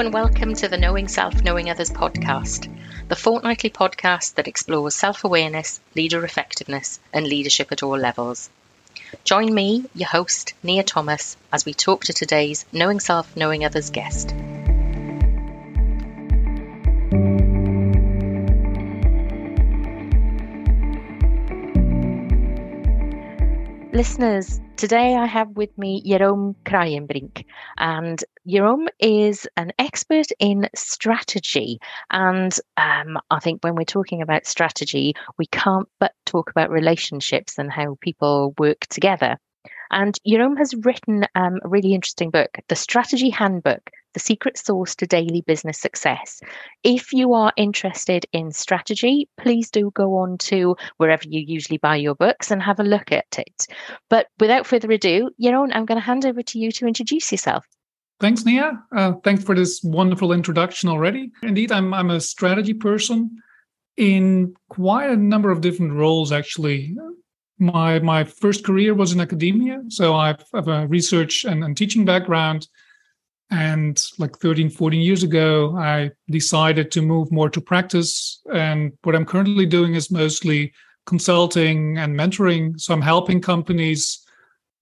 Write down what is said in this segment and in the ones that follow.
and welcome to the Knowing Self, Knowing Others podcast, the fortnightly podcast that explores self awareness, leader effectiveness, and leadership at all levels. Join me, your host, Nia Thomas, as we talk to today's Knowing Self, Knowing Others guest. Listeners, today I have with me Jeroen Kraaijenbrink, and Jeroen is an expert in strategy. And um, I think when we're talking about strategy, we can't but talk about relationships and how people work together. And Jeroen has written um, a really interesting book, The Strategy Handbook The Secret source to Daily Business Success. If you are interested in strategy, please do go on to wherever you usually buy your books and have a look at it. But without further ado, Jeroen, I'm going to hand over to you to introduce yourself. Thanks, Nia. Uh, thanks for this wonderful introduction already. Indeed, I'm, I'm a strategy person in quite a number of different roles, actually my my first career was in academia so i have a research and, and, teaching background. And like 13 14 years ago i decided to move more to practice. And what i'm currently doing is mostly consulting and mentoring. So i'm helping companies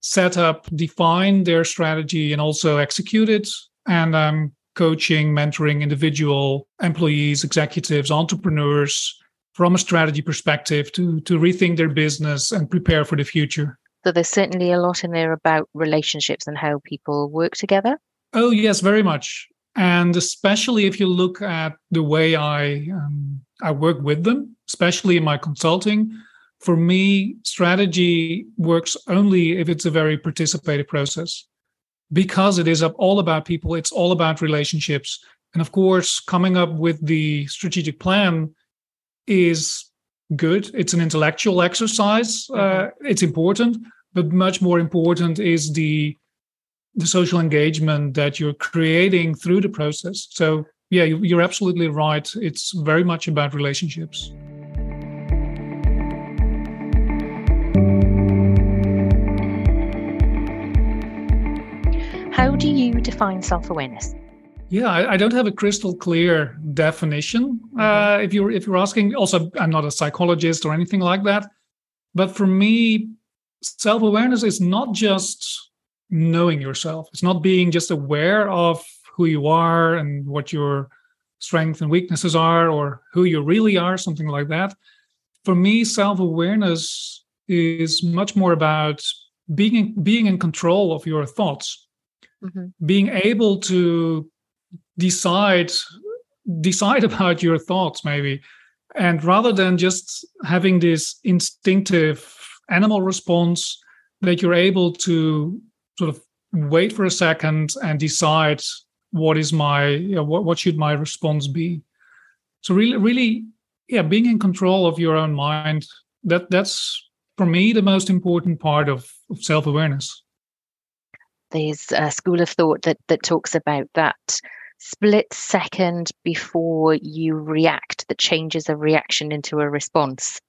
set up define their strategy and also execute it. And i'm coaching mentoring individual employees executives entrepreneurs from a strategy perspective to to rethink their business and prepare for the future. So there's certainly a lot in there about relationships and how people work together. Oh yes, very much, and especially if you look at the way I um, I work with them, especially in my consulting. For me, strategy works only if it's a very participative process, because it is all about people. It's all about relationships, and of course, coming up with the strategic plan is good. It's an intellectual exercise. Uh, mm-hmm. it's important, but much more important is the the social engagement that you're creating through the process. So yeah, you're absolutely right. It's very much about relationships. How do you define self awareness? Yeah, I, I, don't have a crystal clear definition. Mm-hmm. Uh, if you're if you're asking, also I'm not a psychologist or anything like that. But for me, self awareness is not just knowing yourself. It's not being just aware of who you are and what your strengths and weaknesses are, or who you really are, something like that. For me, self awareness is much more about being in, being in control of your thoughts. Mm-hmm. being able to decide decide about your thoughts maybe. And rather than just having this instinctive animal response that you're able to sort of wait for a second and decide what is my you know, what, what should my response be. So really really yeah being in control of your own mind that that's for me the most important part of, of self-awareness. There's a school of thought that that talks about that split second before you react that changes a reaction into a response.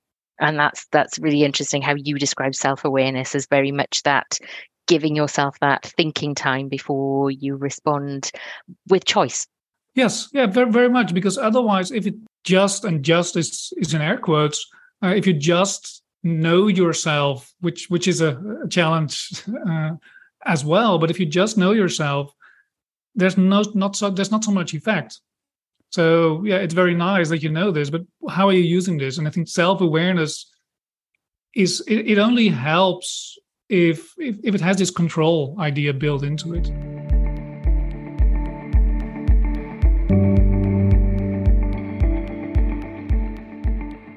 And that's that's really interesting how you describe self-awareness as very much that giving yourself that thinking time before you respond with choice. Yes yeah very, very much because otherwise if it just and just is, is in air quotes uh, if you just know yourself which which is a, a challenge uh, as well but if you just know yourself there's no not so there's not so much effect. So yeah it's very nice that you know this but how are you using this? And i think self-awareness is it, it only helps if, if if it has this control idea built into it.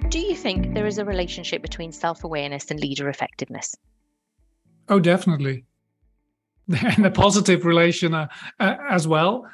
Do you think there is a relationship between self-awareness and leader effectiveness? Oh definitely and a positive relation uh, uh, as well.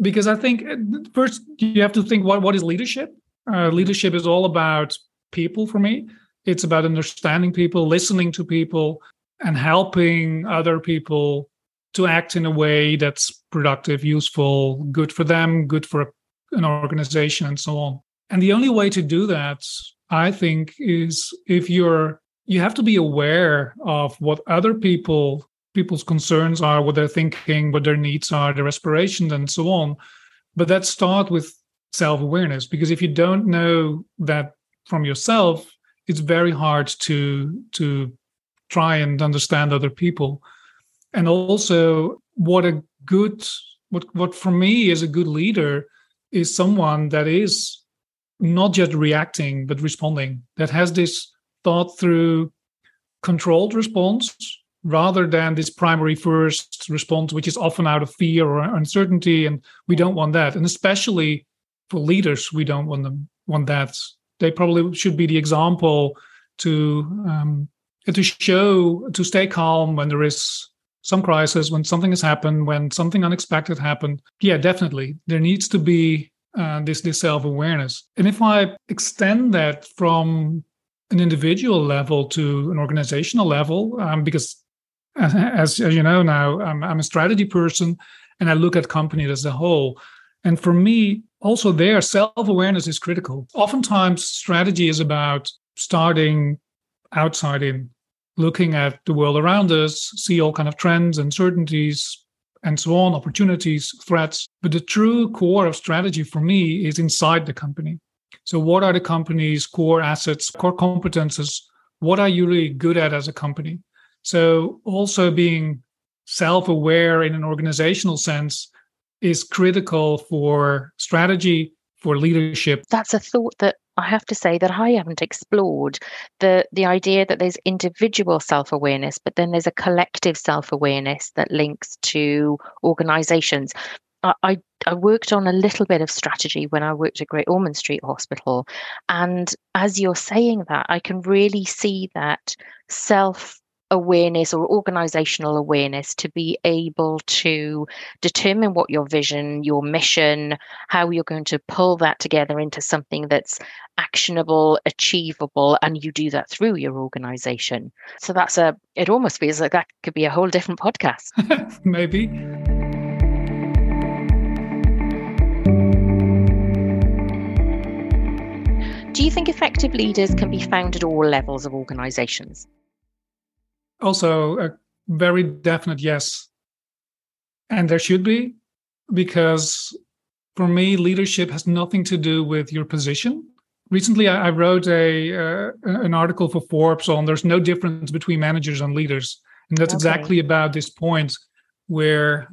Because i think uh, first you have to think what, what is leadership? Uh, leadership is all about people for me. It's about understanding people listening to people and helping other people to act in a way that's productive useful good for them good for an organization and so on. And the only way to do that i think is if you're you have to be aware of what other people people's concerns are, what they're thinking, what their needs are, their aspirations, and so on. But that start with self-awareness because if you don't know that from yourself, it's very hard to to try and understand other people. And also what a good what what for me is a good leader is someone that is not just reacting but responding that has this thought through controlled response rather than this primary first response which is often out of fear or uncertainty and we don't want that. And especially for leaders we don't want them want that. They probably should be the example to um, to show to stay calm when there is some crisis when something has happened when something unexpected happened. Yeah definitely. There needs to be uh, this this self-awareness. And if i extend that from an individual level to an organizational level um, because as, as you know now I'm, I'm a strategy person and i look at companies as a whole. And for me also there self-awareness is critical. Oftentimes strategy is about starting outside in looking at the world around us see all kind of trends uncertainties and so on opportunities threats. But the true core of strategy for me is inside the company. So what are the company's core assets core competences? What are you really good at as a company so also being self-aware in an organizational sense is critical for strategy for leadership that's a thought that I have to say that I haven't explored the the idea that there's individual self-awareness, but then there's a collective self-awareness that links to organizations. I, I, I worked on a little bit of strategy when I worked at Great Ormond Street Hospital. And as you're saying that, I can really see that self awareness or organizational awareness to be able to determine what your vision, your mission, how you're going to pull that together into something that's actionable, achievable, and you do that through your organization. So that's a, it almost feels like that could be a whole different podcast. Maybe. Do you think effective leaders can be found at all levels of organizations? Also a very definite yes. And there should be, because for me, leadership has nothing to do with your position. Recently, I, wrote a uh, an article for Forbes on there's no difference between managers and leaders, and that's okay. exactly about this point where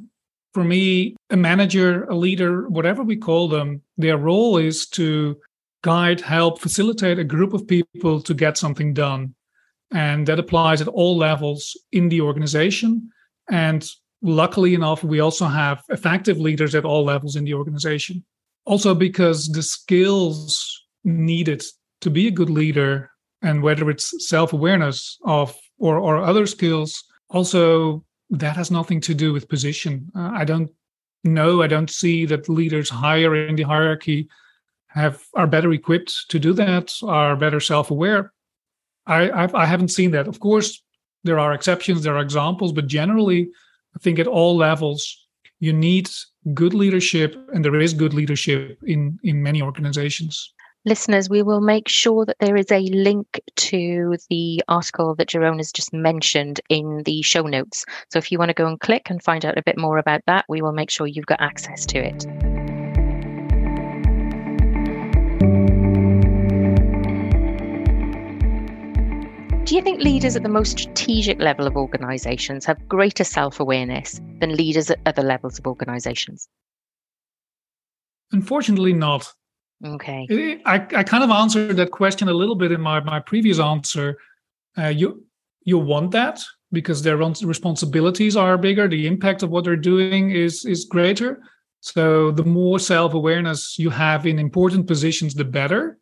for me, a manager, a leader, whatever we call them, their role is to guide, help, facilitate a group of people to get something done. And that applies at all levels in the organization. And luckily enough, we also have effective leaders at all levels in the organization. Also, because the skills needed to be a good leader, and whether it's self awareness of or, or other skills, also that has nothing to do with position. Uh, I don't know, I don't see that leaders higher in the hierarchy have are better equipped to do that, are better self aware. I I've, I haven't seen that. Of course, there are exceptions, there are examples, but generally, I think at all levels, you need good leadership, and there is good leadership in in many organizations. Listeners, we will make sure that there is a link to the article that Jeroen has just mentioned in the show notes. So if you want to go and click and find out a bit more about that, we will make sure you've got access to it. Do you think leaders at the most strategic level of organizations have greater self awareness than leaders at other levels of organizations? Unfortunately, not. Okay. I, I kind of answered that question a little bit in my, my previous answer. Uh, you you want that because their responsibilities are bigger, the impact of what they're doing is is greater. So the more self awareness you have in important positions, the better.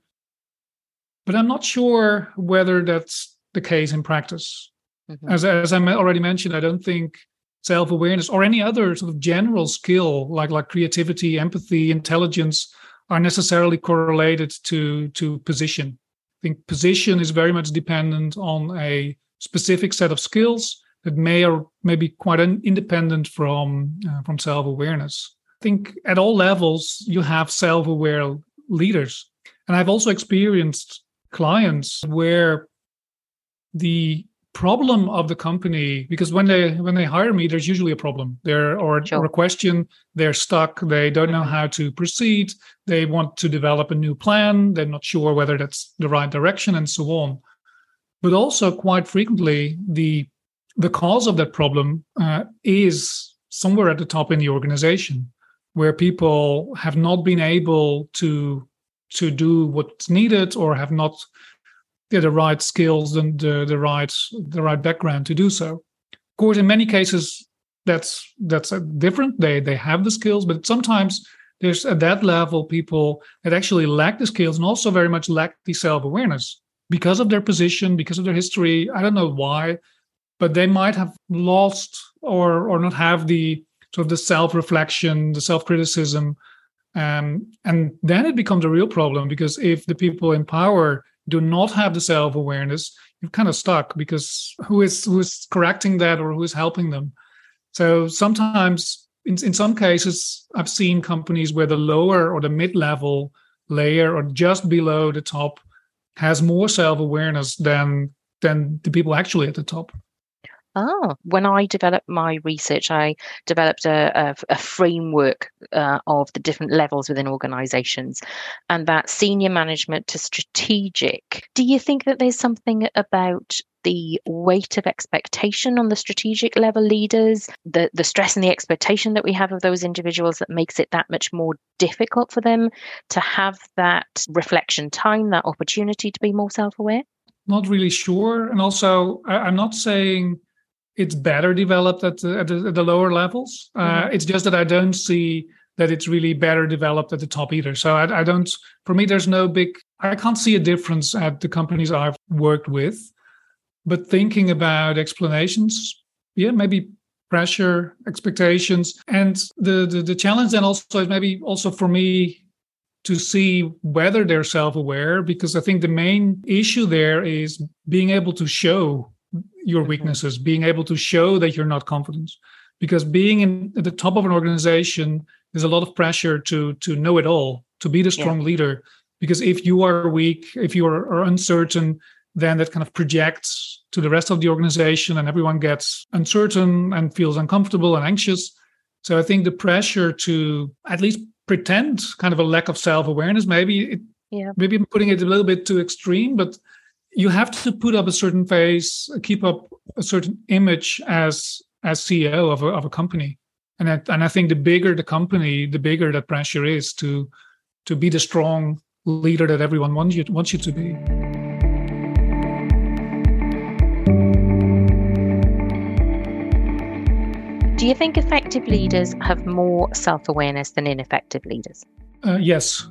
But I'm not sure whether that's the case in practice. Mm-hmm. As, as I already mentioned, I don't think self awareness or any other sort of general skill like, like creativity, empathy, intelligence are necessarily correlated to, to position. I think position is very much dependent on a specific set of skills that may or may be quite independent from, uh, from self awareness. I think at all levels, you have self aware leaders. And I've also experienced clients where the problem of the company because when they when they hire me there's usually a problem there or, sure. or a question they're stuck they don't know how to proceed they want to develop a new plan they're not sure whether that's the right direction and so on but also quite frequently the the cause of that problem uh, is somewhere at the top in the organization where people have not been able to to do what's needed or have not get the right skills and the, the right the right background to do so. Of course, in many cases, that's that's different. They they have the skills, but sometimes there's at that level people that actually lack the skills and also very much lack the self awareness because of their position, because of their history. I don't know why, but they might have lost or or not have the sort of the self reflection, the self criticism. Um, and then it becomes a real problem because if the people in power do not have the self awareness, you're kind of stuck because who is who is correcting that or who is helping them? So sometimes, in, in some cases, I've seen companies where the lower or the mid level layer or just below the top has more self awareness than than the people actually at the top. Ah, when I developed my research, I developed a, a, a framework uh, of the different levels within organizations and that senior management to strategic. Do you think that there's something about the weight of expectation on the strategic level leaders, the, the stress and the expectation that we have of those individuals that makes it that much more difficult for them to have that reflection time, that opportunity to be more self aware? Not really sure. And also, I, I'm not saying it's better developed at the, at the, at the lower levels. Uh, mm-hmm. it's just that I don't see that it's really better developed at the top either. So I, I, don't. For me, there's no big. I can't see a difference at the companies I've worked with. But thinking about explanations, yeah, maybe pressure, expectations, and the the, the challenge then also is maybe also for me to see whether they're self-aware because I think the main issue there is being able to show your weaknesses, being able to show that you're not confident. Because being in, at the top of an organization, there's a lot of pressure to to know it all, to be the strong yeah. leader. Because if you are weak, if you are, are uncertain, then that kind of projects to the rest of the organization, and everyone gets uncertain and feels uncomfortable and anxious. So I think the pressure to at least pretend kind of a lack of self awareness, maybe it, yeah. maybe I'm putting it a little bit too extreme, but you have to put up a certain face, keep up a certain image as as CEO of a, of a company. And I, and I think the bigger the company, the bigger that pressure is to to be the strong leader that everyone wants you wants you to be. Do you think effective leaders have more self awareness than ineffective leaders? Uh, yes.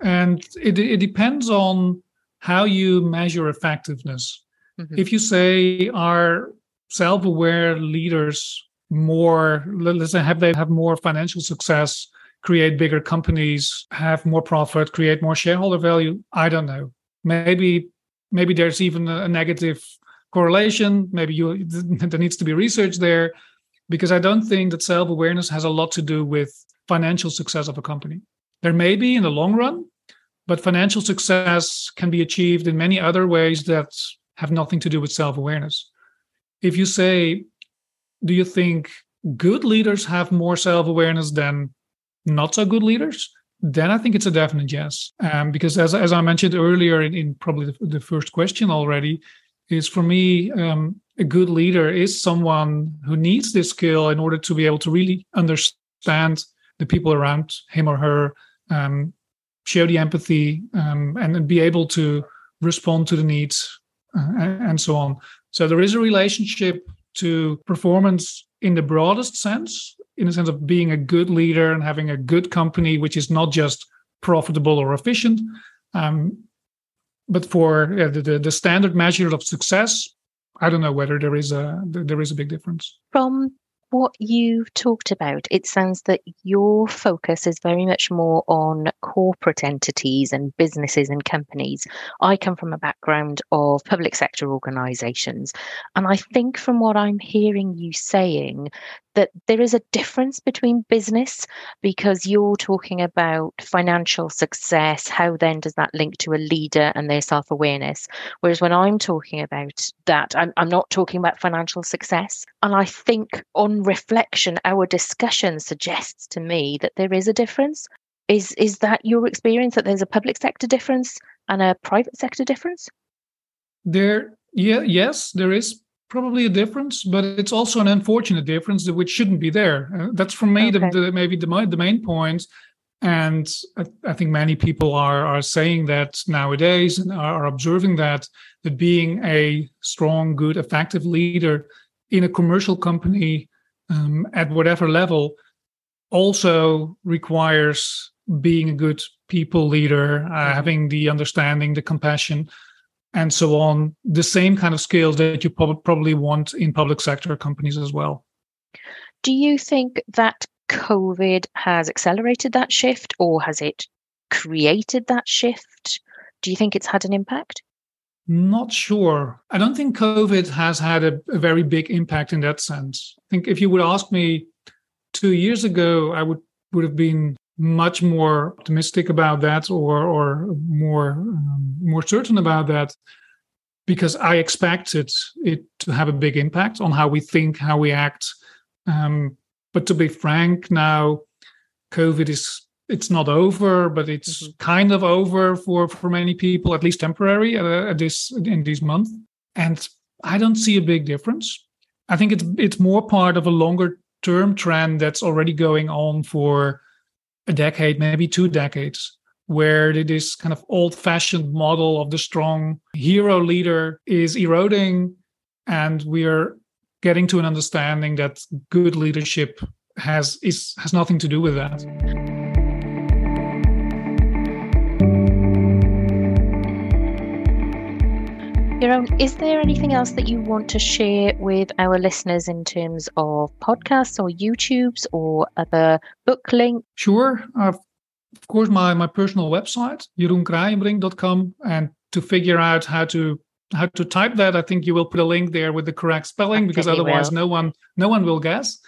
And it, it depends on how you measure effectiveness. Mm-hmm. If you say are self-aware leaders more let's say have they have more financial success create bigger companies have more profit create more shareholder value i don't know maybe maybe there's even a negative correlation maybe you there needs to be research there because i don't think that self-awareness has a lot to do with financial success of a company there may be in the long run but financial success can be achieved in many other ways that have nothing to do with self awareness. If you say, do you think good leaders have more self awareness than not so good leaders? Then I think it's a definite yes. Um, because as, as I mentioned earlier in, in probably the, the, first question already, is for me, um, a good leader is someone who needs this skill in order to be able to really understand the people around him or her, um, show the empathy um, and be able to respond to the needs uh, and so on. So there is a relationship to performance in the broadest sense, in the sense of being a good leader and having a good company, which is not just profitable or efficient. Um, but for uh, the, the standard measure of success, I don't know whether there is a there is a big difference. From what you've talked about, it sounds that your focus is very much more on corporate entities and businesses and companies. I come from a background of public sector organisations. And I think from what I'm hearing you saying, that there is a difference between business because you're talking about financial success. How then does that link to a leader and their self awareness? Whereas when I'm talking about that, I'm, I'm not talking about financial success. And I think on reflection, our discussion suggests to me that there is a difference. Is is that your experience that there's a public sector difference and a private sector difference? There, yeah, yes, there is probably a difference, but it's also an unfortunate difference which shouldn't be there. Uh, that's for me okay. the, the, maybe the, the main point. And I, I, think many people are are saying that nowadays and are observing that that being a strong, good, effective leader in a commercial company um, at whatever level also requires being a good people leader, uh, mm-hmm. having the understanding, the compassion, and so on, the same kind of skills that you probably want in public sector companies as well. Do you think that COVID has accelerated that shift or has it created that shift? Do you think it's had an impact? Not sure. I don't think COVID has had a, a, very big impact in that sense. I think if you would ask me two years ago, I would would have been much more optimistic about that or or more um, more certain about that because I expected it to have a big impact on how we think, how we act. Um, but to be frank, now COVID is it's not over, but it's mm-hmm. kind of over for for many people, at least temporary uh, at this in this month. And I don't see a big difference. I think it's it's more part of a longer term trend that's already going on for a decade, maybe two decades, where this kind of old fashioned model of the strong hero leader is eroding. And we're getting to an understanding that good leadership has is has nothing to do with that. Is there anything else that you want to share with our listeners in terms of podcasts or YouTubes or other book links? Sure. Uh, of course, my, my personal website, jeroenkraaijenbrink.com. And to figure out how to how to type that, I think you will put a link there with the correct spelling because otherwise no one no one will guess.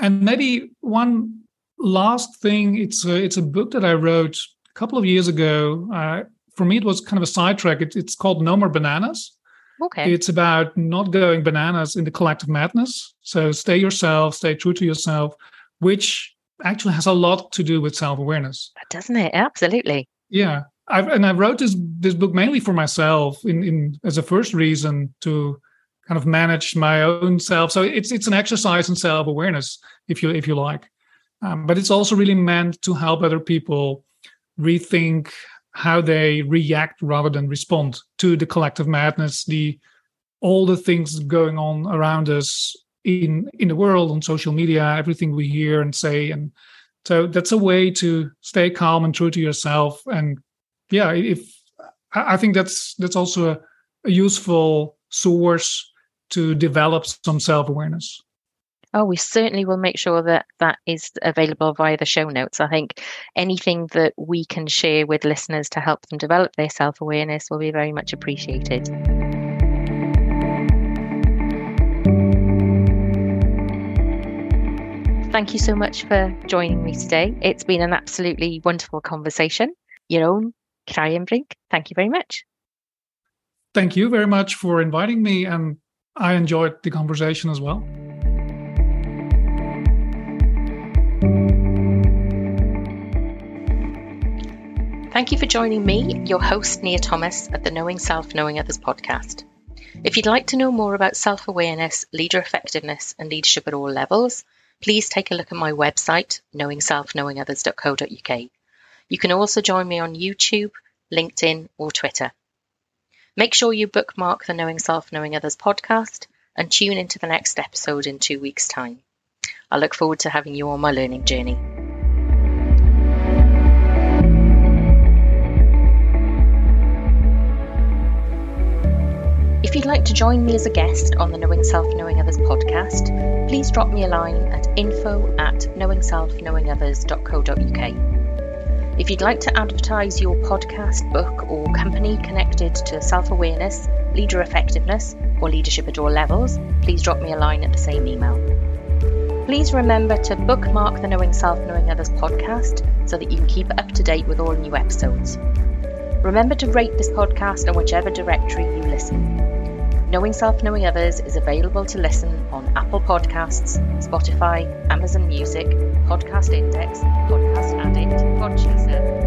And maybe one last thing, it's a, it's a book that I wrote a couple of years ago. Uh, for me, it was kind of a sidetrack. It, it's called No More Bananas. Okay. It's about not going bananas in the collective madness. So stay yourself, stay true to yourself, which actually has a lot to do with self awareness. Doesn't it? Absolutely. Yeah. I've, and I wrote this this book mainly for myself in, in as a first reason to kind of manage my own self. So it's it's an exercise in self awareness, if you if you like, um, but it's also really meant to help other people rethink how they react rather than respond to the collective madness, the all the things going on around us in in the world on social media, everything we hear and say, and so that's a way to stay calm and true to yourself. And yeah, if I think that's that's also a, a useful source to develop some self awareness. Oh, we certainly will make sure that that is available via the show notes. I think anything that we can share with listeners to help them develop their self awareness will be very much appreciated. Thank you so much for joining me today. It's been an absolutely wonderful conversation. Jeroen Kraaijenbrink, thank you very much. Thank you very much for inviting me, and I enjoyed the conversation as well. Thank you for joining me, your host, Nia Thomas, at the Knowing Self, Knowing Others podcast. If you'd like to know more about self awareness, leader effectiveness, and leadership at all levels, please take a look at my website, knowingselfknowingothers.co.uk. You can also join me on YouTube, LinkedIn, or Twitter. Make sure you bookmark the Knowing Self, Knowing Others podcast and tune into the next episode in two weeks' time. I look forward to having you on my learning journey. If you'd like to join me as a guest on the Knowing Self, Knowing Others podcast, please drop me a line at info at knowingselfknowingothers.co.uk. If you'd like to advertise your podcast, book, or company connected to self awareness, leader effectiveness, or leadership at all levels, please drop me a line at the same email. Please remember to bookmark the Knowing Self, Knowing Others podcast so that you can keep up to date with all new episodes. Remember to rate this podcast on whichever directory you listen. Knowing Self, Knowing Others is available to listen on Apple Podcasts, Spotify, Amazon Music, Podcast Index, Podcast Addict, Podchaser,